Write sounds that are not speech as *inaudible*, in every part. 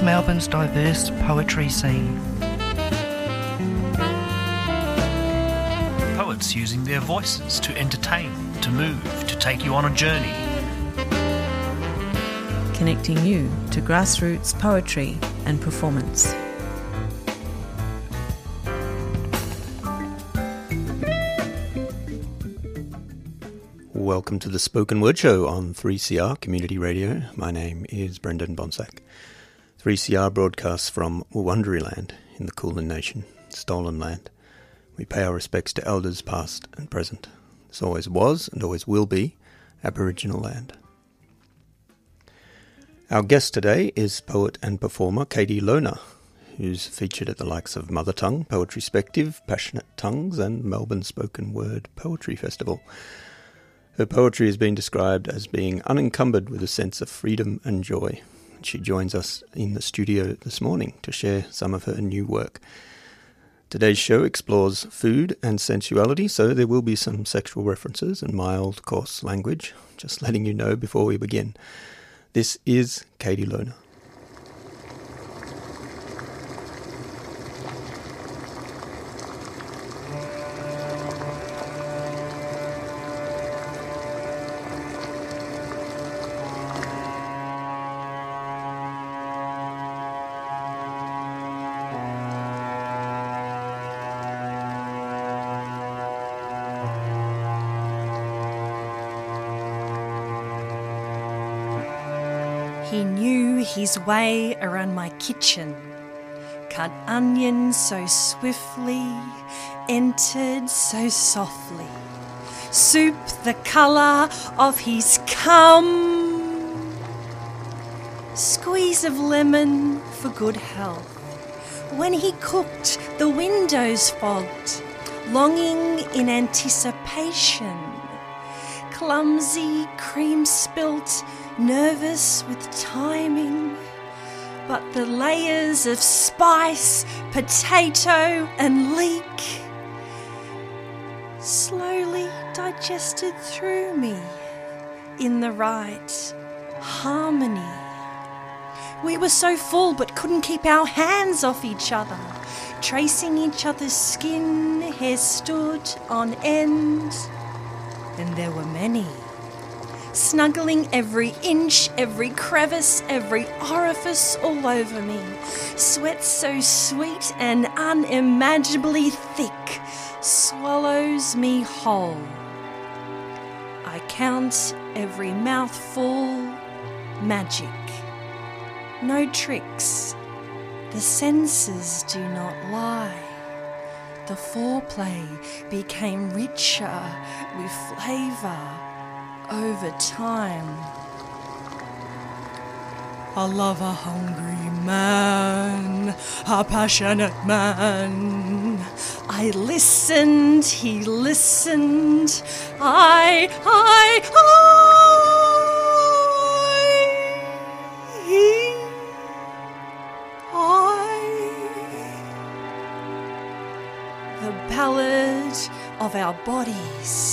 Of Melbourne's diverse poetry scene. Poets using their voices to entertain, to move, to take you on a journey. Connecting you to grassroots poetry and performance. Welcome to the Spoken Word Show on 3CR Community Radio. My name is Brendan Bonsack. 3CR broadcasts from Wurundjeri in the Kulin Nation, stolen land. We pay our respects to elders past and present. This always was and always will be Aboriginal land. Our guest today is poet and performer Katie Lohner, who's featured at the likes of Mother Tongue, Poetry Spective, Passionate Tongues, and Melbourne Spoken Word Poetry Festival. Her poetry has been described as being unencumbered with a sense of freedom and joy. She joins us in the studio this morning to share some of her new work. Today's show explores food and sensuality, so there will be some sexual references and mild, coarse language. Just letting you know before we begin. This is Katie Lohner. Knew his way around my kitchen, cut onions so swiftly, entered so softly. Soup the colour of his cum. Squeeze of lemon for good health. When he cooked, the windows fogged, longing in anticipation clumsy, cream spilt, nervous with timing. But the layers of spice, potato, and leek slowly digested through me in the right harmony. We were so full but couldn't keep our hands off each other. Tracing each other's skin, hair stood on end and there were many. Snuggling every inch, every crevice, every orifice all over me. Sweat so sweet and unimaginably thick swallows me whole. I count every mouthful magic. No tricks. The senses do not lie the foreplay became richer with flavour over time. I love a hungry man, a passionate man. I listened, he listened, I, I, I, he, I the ballad of our bodies.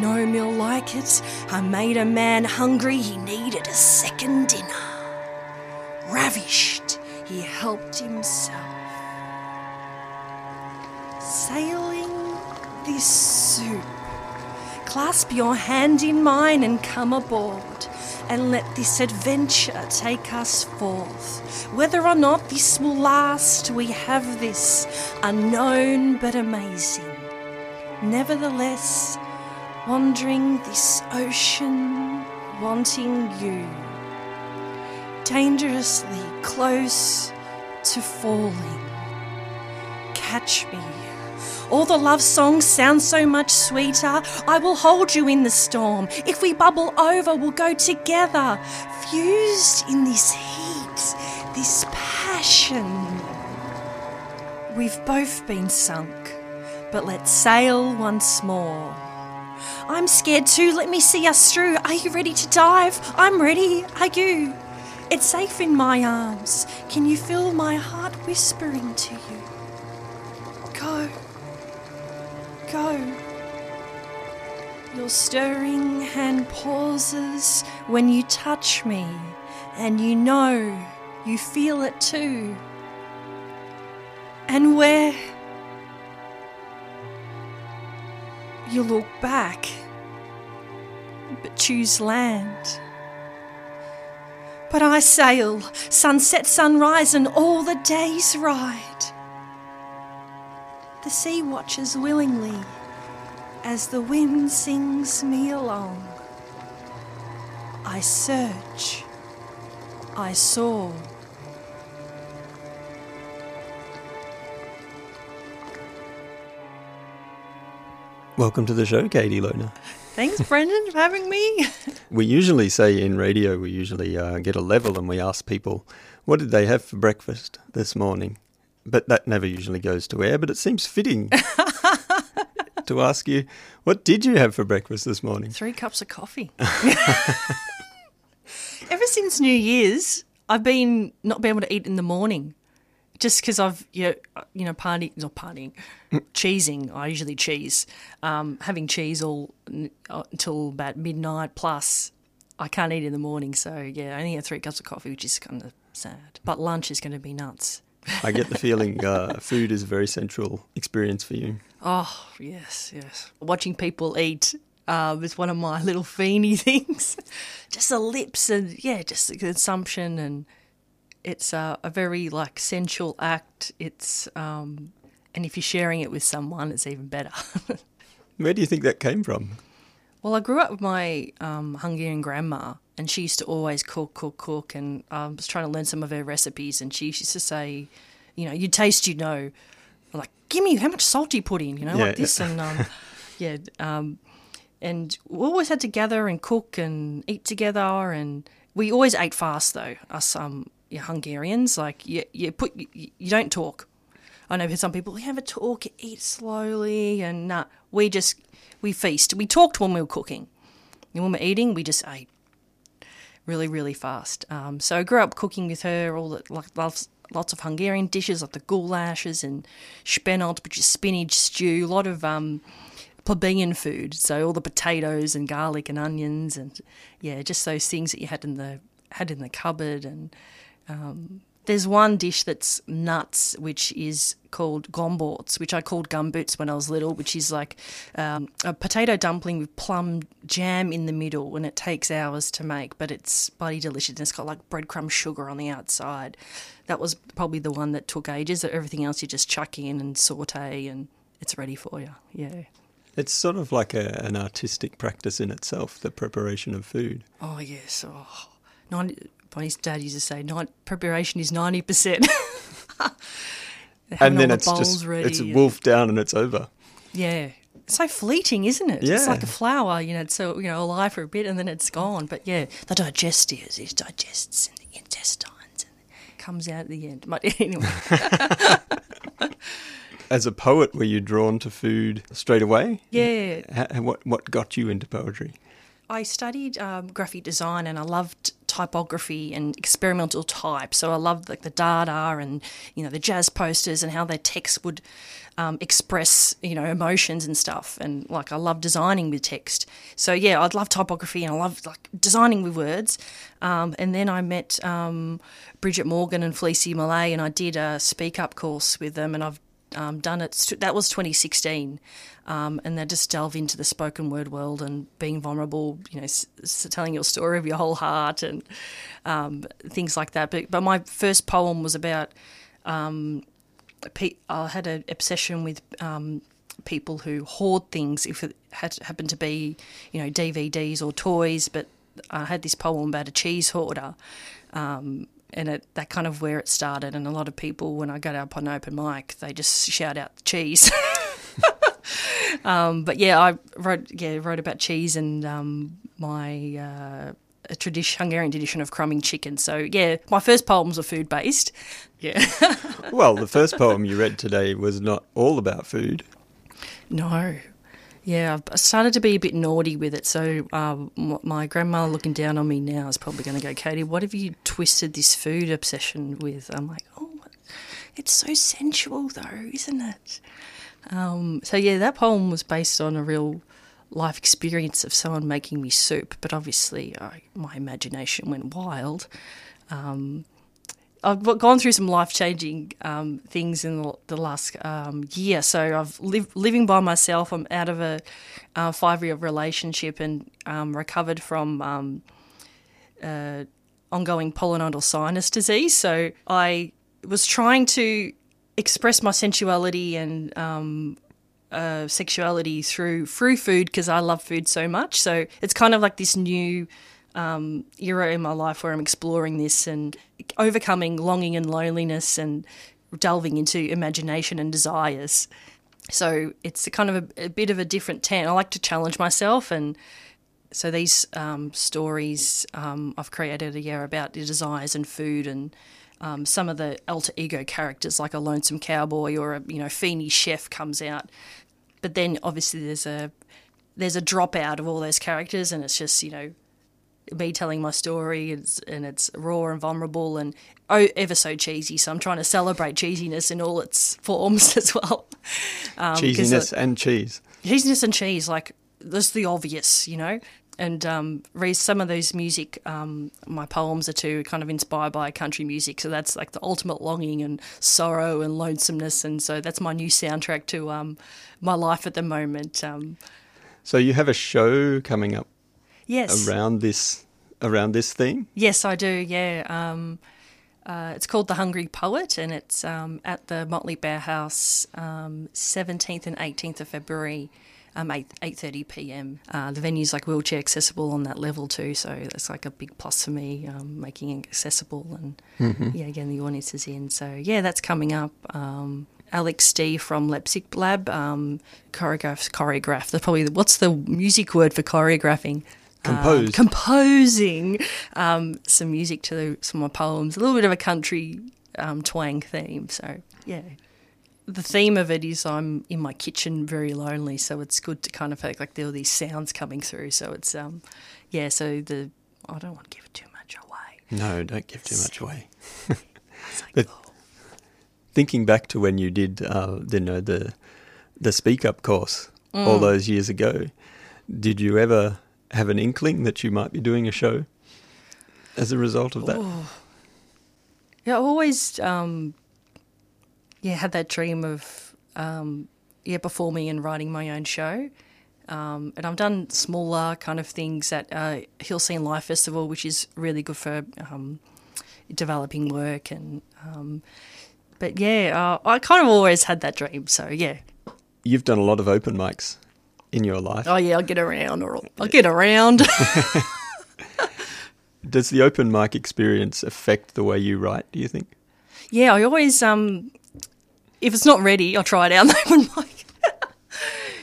No meal like it. I made a man hungry, he needed a second dinner. Ravished, he helped himself. Sailing this soup. Clasp your hand in mine and come aboard. And let this adventure take us forth. Whether or not this will last, we have this unknown but amazing. Nevertheless, wandering this ocean, wanting you, dangerously close to falling. Catch me. All the love songs sound so much sweeter. I will hold you in the storm. If we bubble over, we'll go together, fused in this heat, this passion. We've both been sunk, but let's sail once more. I'm scared too, let me see us through. Are you ready to dive? I'm ready, are you? It's safe in my arms. Can you feel my heart whispering to you? Go. Go. Your stirring hand pauses when you touch me, and you know you feel it too. And where you look back, but choose land. But I sail, sunset, sunrise, and all the days ride. The sea watches willingly as the wind sings me along. I search, I soar. Welcome to the show, Katie Lohner. Thanks, Brendan, for having me. *laughs* We usually say in radio, we usually uh, get a level and we ask people, what did they have for breakfast this morning? But that never usually goes to air, but it seems fitting *laughs* to ask you, what did you have for breakfast this morning? Three cups of coffee. *laughs* Ever since New Year's, I've been not being able to eat in the morning. Just because I've, you know, uh, you know, partying, not partying, cheesing. I usually cheese. Um, having cheese all uh, until about midnight plus. I can't eat in the morning, so yeah, I only have three cups of coffee, which is kind of sad. But lunch is going to be nuts. *laughs* I get the feeling uh, food is a very central experience for you. Oh, yes, yes. Watching people eat um, is one of my little *laughs* feeny things. just the lips and, yeah, just the consumption. And it's uh, a very, like, sensual act. It's, um, and if you're sharing it with someone, it's even better. *laughs* Where do you think that came from? well, I grew up with my um, Hungarian grandma. And she used to always cook, cook, cook. And I was trying to learn some of her recipes. And she used to say, you know, you taste, you know. I'm like, give me how much salt you put in, you know, Yeah, like this. And um, *laughs* yeah, um, and we always had to gather and cook and eat together. And we always ate fast though, us um, Hungarians. Like you, you put, you, you don't talk. I know some people we have a talk, eat slowly, and nah, we just we feast. We talked when we were cooking, and when we're eating, we just ate really, really fast. Um, so I grew up cooking with her all the like lots, of Hungarian dishes like the goulashes and spenot, which is spinach stew. A lot of um, plebeian food, so all the potatoes and garlic and onions and yeah, just those things that you had in the had in the cupboard. And um, there's one dish that's nuts, which is called gombóc, which I called gumboots when I was little, which is like um, a potato dumpling with plum jam in the middle, and it takes hours to make, but it's bloody delicious. And it's got like breadcrumb sugar on the outside. That was probably the one that took ages. Everything else you just chuck in and saute, and it's ready for you. Yeah. It's sort of like a, an artistic practice in itself, the preparation of food. Oh yes. Oh, 90, my dad used to say, preparation is ninety percent." *laughs* and then it's just it's wolfed down and it's over. Yeah. It's so fleeting, isn't it? It's like a flower, you know, it's so, you know, alive for a bit and then it's gone. But yeah, the digestives, it digests in the intestines and comes out at the end. But *laughs* anyway, *laughs* As a poet, were you drawn to food straight away? yeah. Ha- what what got you into poetry? I studied um, graphic design and I loved typography and experimental type. So I loved like the data and you know the jazz posters and how their text would um, express you know emotions and stuff. And like I love designing with text. So yeah, I'd love typography and I love like designing with words. Um, and then I met um, Bridget Morgan and Felicia Malay and I did a speak up course with them and I've um, done it. That was 2016, um, and they just delve into the spoken word world and being vulnerable. You know, s- s- telling your story of your whole heart and um, things like that. But but my first poem was about. Um, I had an obsession with. Um, people who hoard things if it had happened to be you know DVDs or toys but I had this poem about a cheese hoarder um, and it, that kind of where it started. And a lot of people, when I got up on open mic, they just shout out cheese. *laughs* um, but yeah, I wrote yeah wrote about cheese and um, my uh, a tradition, Hungarian tradition of crumbing chicken. So yeah, my first poems were food based. Yeah. *laughs* Well, the first poem you read today was not all about food. no. Yeah, I've- started to be a bit naughty with it. So um, my grandma looking down on me now is probably going to go, Katie, what have you twisted this food obsession with? I'm like, oh, it's so sensual though, isn't it? Um, so yeah, that poem was based on a real life experience of someone making me soup, but obviously I, my imagination went wild. Um, I've gone through some life changing um, things in the, last um, year. So I've lived living by myself. I'm out of a uh, five year relationship and um, recovered from um, uh, ongoing polynodal sinus disease. So I was trying to express my sensuality and um, uh, sexuality through through food because I love food so much. So it's kind of like this new um, era in my life where I'm exploring this and overcoming longing and loneliness and delving into imagination and desires. So it's a kind of a, a bit of a different tent. I like to challenge myself, and so these um, stories um, I've created a year about the desires and food and um, some of the alter ego characters, like a lonesome cowboy or a you know Feeney chef, comes out. But then obviously there's a there's a dropout of all those characters, and it's just you know me telling my story it's, and it's raw and vulnerable and oh, ever so cheesy. So I'm trying to celebrate cheesiness in all its forms *laughs* as well. Um, Cheesiness and cheese. cheesiness and cheese, like that's the obvious, you know. And um, read some of those music. Um, my poems are too kind of inspired by country music, so that's like the ultimate longing and sorrow and lonesomeness, and so that's my new soundtrack to um, my life at the moment. Um, So you have a show coming up yes, around this around this theme. Yes, I do. Yeah, um, uh, it's called The Hungry Poet, and it's um, at the Motley Bauhaus, seventeenth and eighteenth of February, um, eight eight thirty p.m. Uh, the venue's like wheelchair accessible on that level too, so that's like a big plus for me, um, making it accessible, and yeah, again the audience is in. So yeah, that's coming up. Um, Alex D from Leipzig Lab um, choreographs choreograph. That's probably what's the music word for choreographing? Composed. um, composing um, some music to some of my poems, a little bit of a country um, twang theme. So, yeah. The theme of it is I'm in my kitchen very lonely, so it's good to kind of have like there are these sounds coming through. So it's um, yeah. So the I don't want to give it too much away. No, don't give too much away. but thinking back to when you did, uh, you know, the the speak up course all those years ago, did you ever have an inkling that you might be doing a show as a result of that? Yeah, I always um, yeah had that dream of um, yeah performing and writing my own show. Um, and I've done smaller kind of things at uh, Hill Scene Life Festival, which is really good for um, developing work. And um, but yeah, uh, I kind of always had that dream. So yeah, You've done a lot of open mics in your life. oh yeah, I'll get around, or I'll, I'll get around. *laughs* Does the open mic experience affect the way you write, do you think? Yeah, I always um, if it's not ready, I'll try it out. *laughs* Open mic.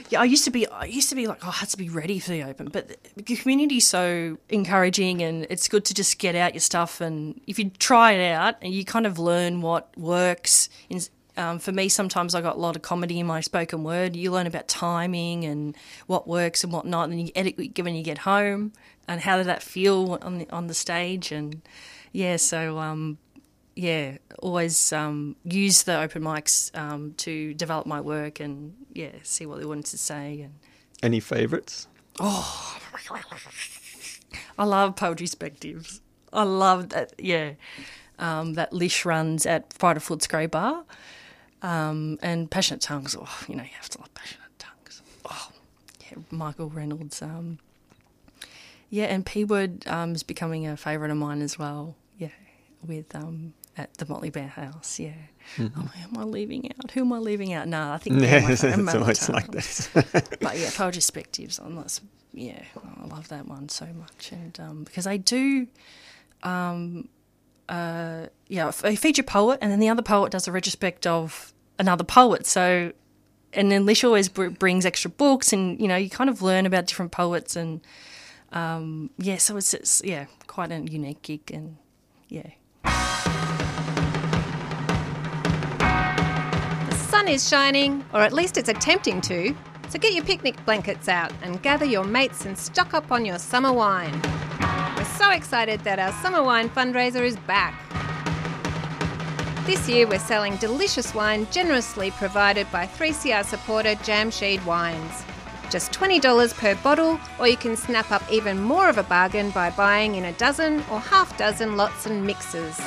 yeah, I used to be. I used to be like, oh, I had to be ready for the open, but the community's so encouraging, and it's good to just get out your stuff. And if you try it out, and you kind of learn what works. Um, for me, sometimes I got a lot of comedy in my spoken word. You learn about timing and what works and what not, and you edit it when you get home. And how did that feel on the on the stage? And yeah, so um, yeah, always um, use the open mics um, to develop my work and yeah, see what they wanted to say. And Any favourites? Oh, *laughs* I love poetry perspectives. I love that. Yeah, um, that Lish runs at Fighterfoot's Grey Bar, um, and Passionate Tongues. Oh, you know, you have to love Passionate Tongues. Oh, yeah, Michael Reynolds. Um, yeah, and P Word um, is becoming a favourite of mine as well. Yeah, with um, at the Motley Bauhaus. Yeah. Oh, am I leaving out? Who am I leaving out? No, I think *laughs* Yeah, it's always like that. *laughs* but yeah, *laughs* poetry perspectives. On this, yeah, I love that one so much, and um, because I do, um, uh, yeah, I feature poet, and then the other poet does a retrospect of another poet. So, and then Lish always br- brings extra books, and you know, you kind of learn about different poets, and Um, yeah, so it's, it's yeah quite a unique gig, and yeah. The sun is shining, or at least it's attempting to. So get your picnic blankets out and gather your mates and stock up on your summer wine. We're so excited that our summer wine fundraiser is back. This year we're selling delicious wine generously provided by 3CR supporter Jamsheed Wines. Just $20 per bottle, or you can snap up even more of a bargain by buying in a dozen or half dozen lots and mixes.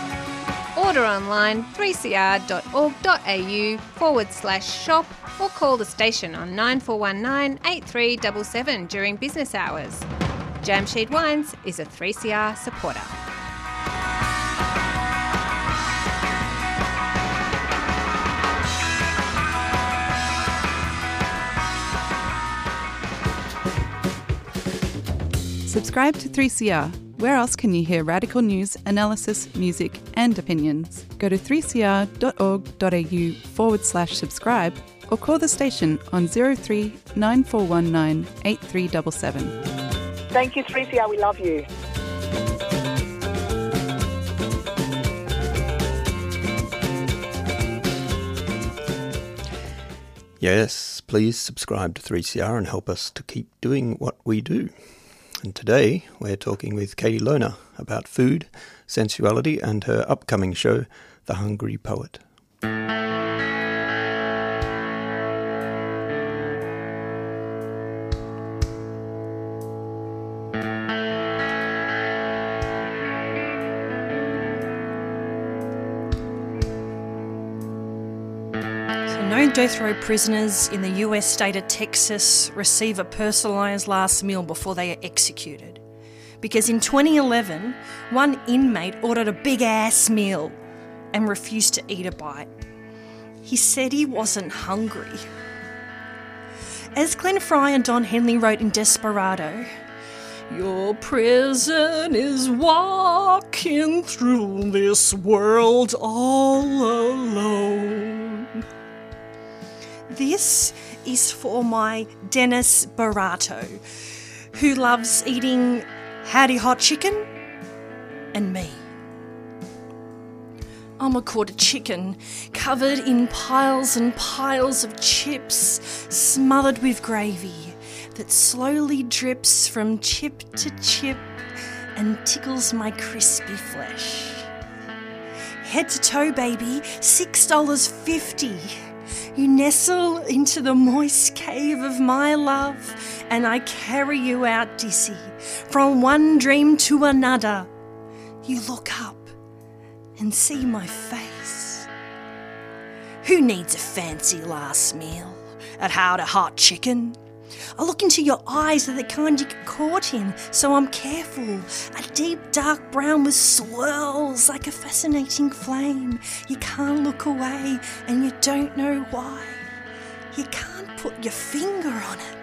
Order online 3cr.org.au forward slash shop or call the station on 9419 8377 during business hours. Jamsheed Wines is a 3CR supporter. Subscribe to 3CR. Where else can you hear radical news, analysis, music, and opinions? Go to 3cr.org.au forward slash subscribe or call the station on 03 9419 8377. Thank you, 3CR. We love you. Yes, please subscribe to 3CR and help us to keep doing what we do. And today we're talking with Katie Lohner about food, sensuality, and her upcoming show, The Hungry Poet. No death row prisoners in the US state of Texas receive a personalised last meal before they are executed. Because in 2011, one inmate ordered a big ass meal and refused to eat a bite. He said he wasn't hungry. As Glenn Frey and Don Henley wrote in Desperado, your prison is walking through this world all alone. This is for my Dennis Barato, who loves eating Howdy Hot Chicken and me. I'm a quarter chicken, covered in piles and piles of chips, smothered with gravy that slowly drips from chip to chip and tickles my crispy flesh. Head to toe, baby, $6.50. You nestle into the moist cave of my love, and I carry you out dizzy from one dream to another. You look up and see my face. Who needs a fancy last meal at Howdy Hot Chicken? I look into your eyes, they're the kind you get caught in, so I'm careful. A deep dark brown with swirls like a fascinating flame. You can't look away and you don't know why. You can't put your finger on it.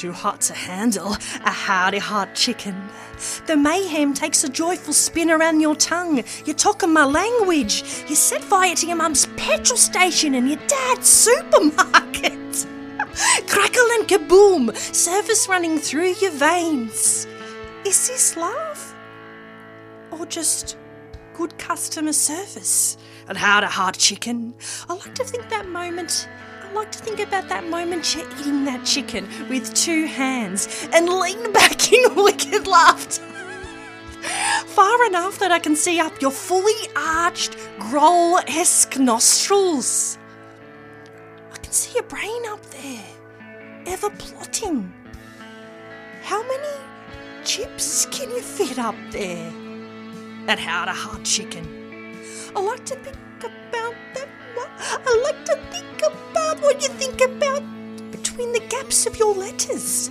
Too hot to handle a howdy hot chicken. The mayhem takes a joyful spin around your tongue. You're talking my language. You set fire to your mum's petrol station and your dad's supermarket. *laughs* Crackle and kaboom, service running through your veins. Is this love? Or just good customer service? And Howdy Hot Chicken? I like to think that moment. I like to think about that moment you're eating that chicken with two hands and lean *laughs* back in wicked laughter. *laughs* Far enough that I can see up your fully arched, growl esque nostrils. I can see your brain up there, ever plotting. How many chips can you fit up there? At Howdy Hot Chicken. I like to think about that. I like to think about what you think about between the gaps of your letters.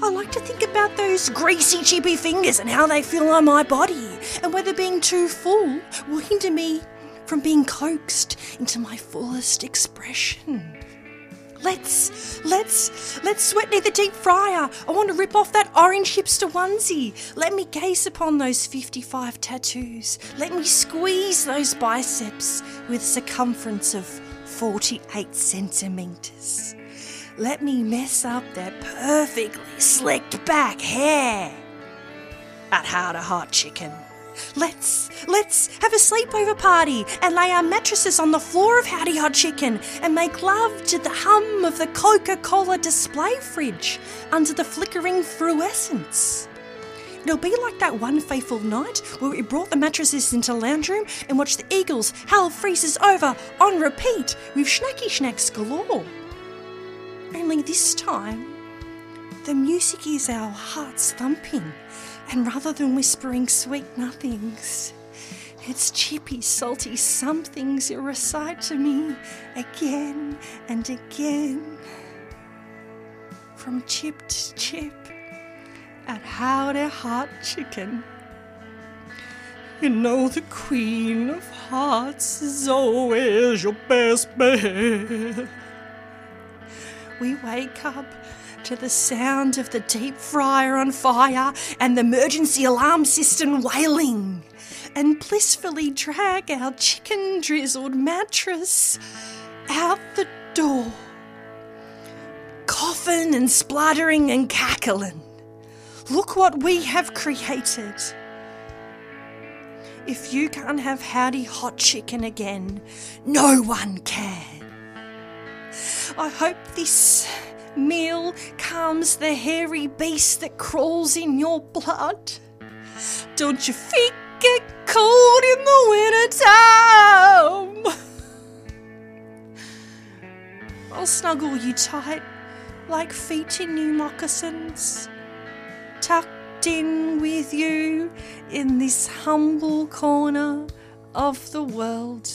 I like to think about those greasy, chippy fingers and how they feel on my body, and whether being too full will hinder me from being coaxed into my fullest expression. Let's, let's, let's sweat near the deep fryer. I want to rip off that orange hipster onesie. Let me gaze upon those 55 tattoos. Let me squeeze those biceps with circumference of 48 centimetres. let me mess up that perfectly slicked back hair. At Howdy Hot Chicken. Let's let's have a sleepover party and lay our mattresses on the floor of Howdy Hot Chicken and make love to the hum of the Coca-Cola display fridge under the flickering fluorescence. It'll be like that one fateful night where we brought the mattresses into the lounge room and watched the Eagles Hell freezes over on repeat with schnacky schnacks galore. Only this time, the music is our hearts thumping, and rather than whispering sweet nothings, it's chippy, salty somethings you recite to me again and again. From chip to chip at Howdy Hot Chicken. You know the Queen of Hearts is always your best bet. We wake up to the sound of the deep fryer on fire and the emergency alarm system wailing, and blissfully drag our chicken drizzled mattress out the door. Coughing and spluttering and cackling. Look what we have created. If you can't have Howdy Hot Chicken again, no one can. I hope this meal calms the hairy beast that crawls in your blood. Don't your feet get cold in the winter time? I'll snuggle you tight like feet in new moccasins, tucked in with you in this humble corner of the world.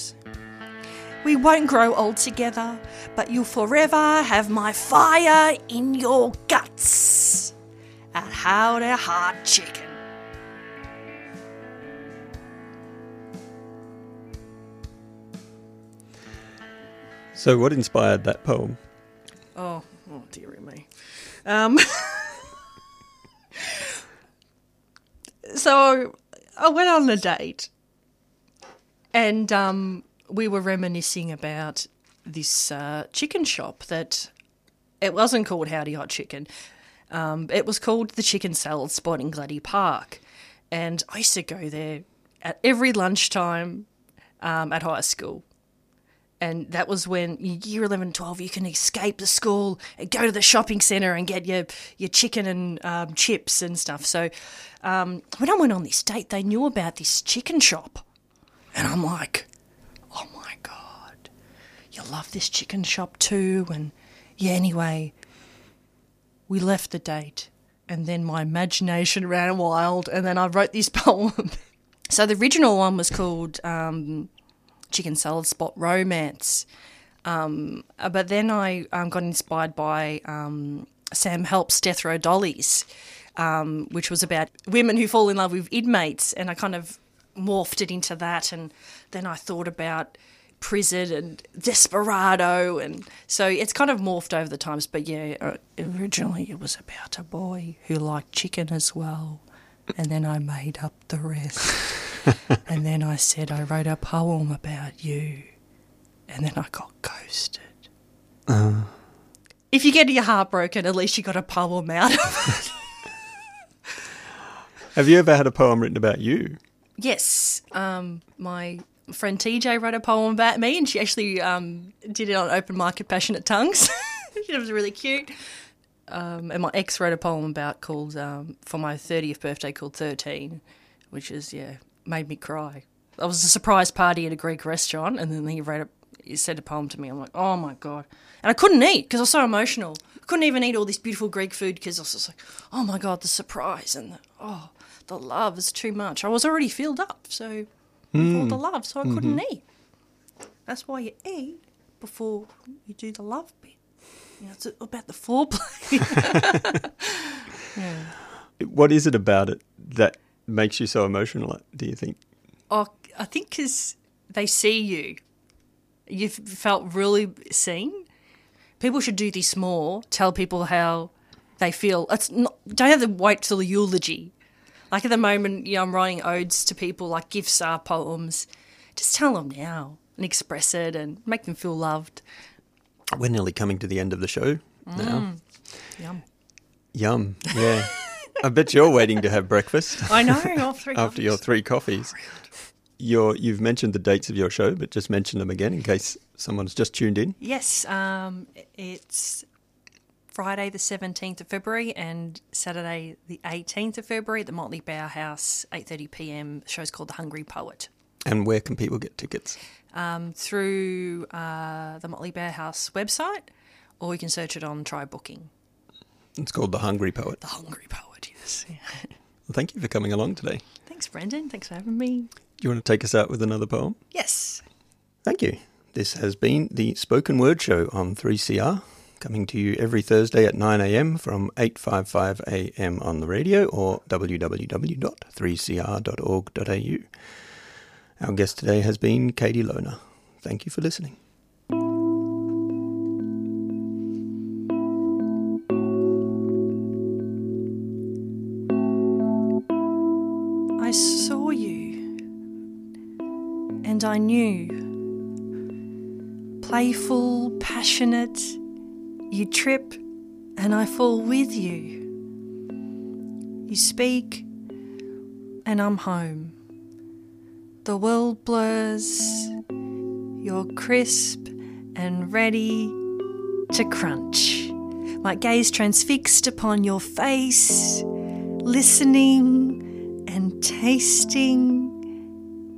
We won't grow old together, but you'll forever have my fire in your guts. At Howdy Hot Chicken. So, what inspired that poem? Oh, oh dearie me. Um, *laughs* so I went on a date, and um, we were reminiscing about this uh, chicken shop that it wasn't called Howdy Hot Chicken. Um, it was called the Chicken Salad Spot in Gladdy Park, and I used to go there at every lunchtime um, at high school. And that was when year 11 12 you can escape the school and go to the shopping centre and get your, your chicken and um, chips and stuff. So um, when i went on this date they knew about this chicken shop. And i'm like oh my god. You love this chicken shop too. And yeah anyway we left the date and then my imagination ran wild and then i wrote this *laughs* poem. So the original one was called um, chicken salad spot romance. Um, uh, but then I um, got inspired by um, Sam Help's Death Row Dollies, um, which was about women who fall in love with inmates, and I kind of morphed it into that. And then I thought about prison and desperado, and so it's kind of morphed over the times. But yeah, uh, originally it was about a boy who liked chicken as well, and then I made up the rest. *laughs* and then I said, I wrote a poem about you. And then I got ghosted. Uh, If you get your heart broken, at least you got a poem out of it. *laughs* have you ever had a poem written about you? Yes. Um, my friend TJ wrote a poem about me, and she actually um, did it on open mic at Passionate Tongues. *laughs* it was really cute. Um, and my ex wrote a poem about called um, for my 30th birthday called 13, which is, yeah, made me cry. I was a surprise party at a Greek restaurant, and then he wrote a, he said a poem to me. I'm like, oh my god, and I couldn't eat because I was so emotional. I couldn't even eat all this beautiful Greek food because I was just like, oh my god, the surprise and the, oh, the love is too much. I was already filled up, so with all hmm. the love, so I couldn't mm-hmm. eat. That's why you eat before you do the love bit. You know, it's about the foreplay. *laughs* yeah. What is it about it that makes you so emotional, do you think? Oh, I think because they see you. You've felt really seen. People should do this more. Tell people how they feel. It's not, don't have to wait till the eulogy. Like at the moment, you know, I'm writing odes to people, like gifts are poems. Just tell them now and express it and make them feel loved. We're nearly coming to the end of the show. now. Yum. Yum. Yeah. I bet you're waiting to have breakfast. I know, all three *laughs* after your three coffees. You're, you've mentioned the dates of your show, but just mention them again in case someone's just tuned in. Yes, um, it's Friday the 17th of February and Saturday the 18th of February at the Motley Bauhaus, 8.30pm. The show's called The Hungry Poet. And where can people get tickets? Um, through uh, the Motley Bauhaus website, or you can search it on Try Booking. It's called The Hungry Poet. The Hungry Poet, yes. Yeah. *laughs* Well, thank you for coming along today. Thanks, Brendan. Thanks for having me. Do you want to take us out with another poem? Yes. Thank you. This has been the Spoken Word Show on 3CR, coming to you every Thursday at 9am from 8.55am on the radio or www.3cr.org.au. Our guest today has been Katie Lohner. Thank you for listening. I saw you and I knew. Playful, passionate, you trip and I fall with you. You speak and I'm home. The world blurs, you're crisp and ready to crunch. My gaze transfixed upon your face, listening and tasting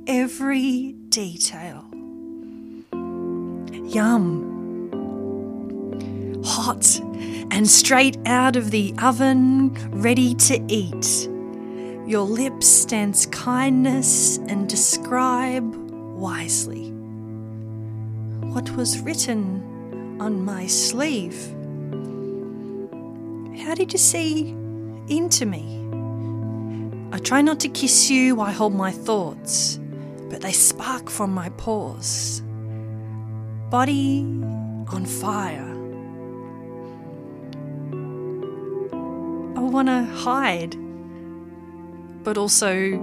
every detail. Yum. Hot and straight out of the oven, ready to eat. Your lips dance kindness and describe wisely. What was written on my sleeve? How did you see into me? I try not to kiss you, I hold my thoughts, but they spark from my pores. Body on fire. I want to hide, but also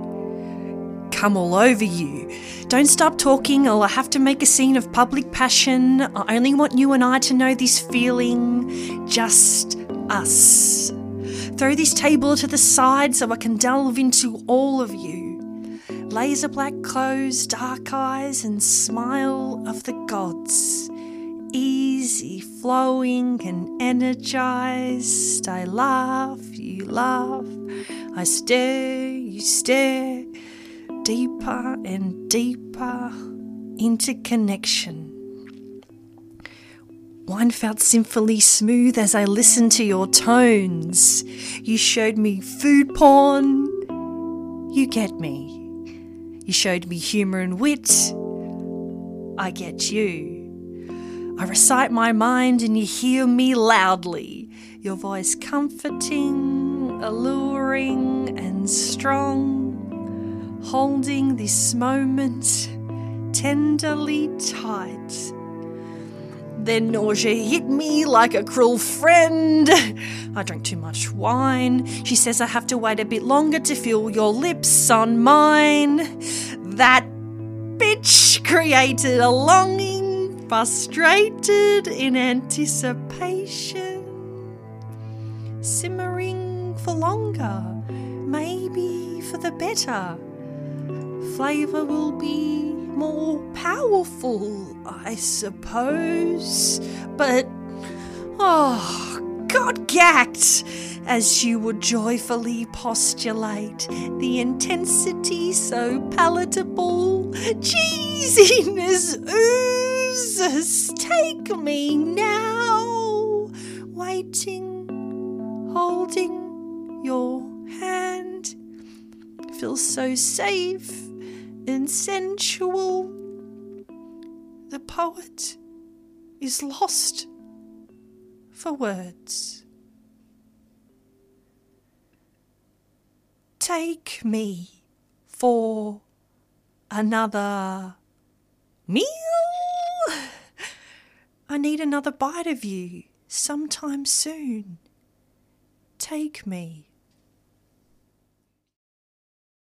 come all over you. Don't stop talking, or I have to make a scene of public passion. I only want you and I to know this feeling, just us. Throw this table to the side so I can delve into all of you. Laser black clothes, dark eyes, and smile of the gods. Easy flowing and energized. I laugh, you laugh. I stare, you stare. Deeper and deeper into connection. Wine felt sinfully smooth as I listened to your tones. You showed me food porn. You get me. You showed me humour and wit. I get you. I recite my mind and you hear me loudly. Your voice comforting, alluring, and strong. Holding this moment tenderly tight. Then nausea hit me like a cruel friend. I drank too much wine. She says I have to wait a bit longer to feel your lips on mine. That bitch created a longing, frustrated in anticipation. Simmering for longer, maybe for the better. Flavour will be more powerful, I suppose. But, oh, got gacked, as you would joyfully postulate. The intensity so palatable, *laughs* cheesiness oozes. Take me now, waiting, holding your hand. Feels so safe and sensual. The poet is lost for words. Take me for another meal. I need another bite of you sometime soon. Take me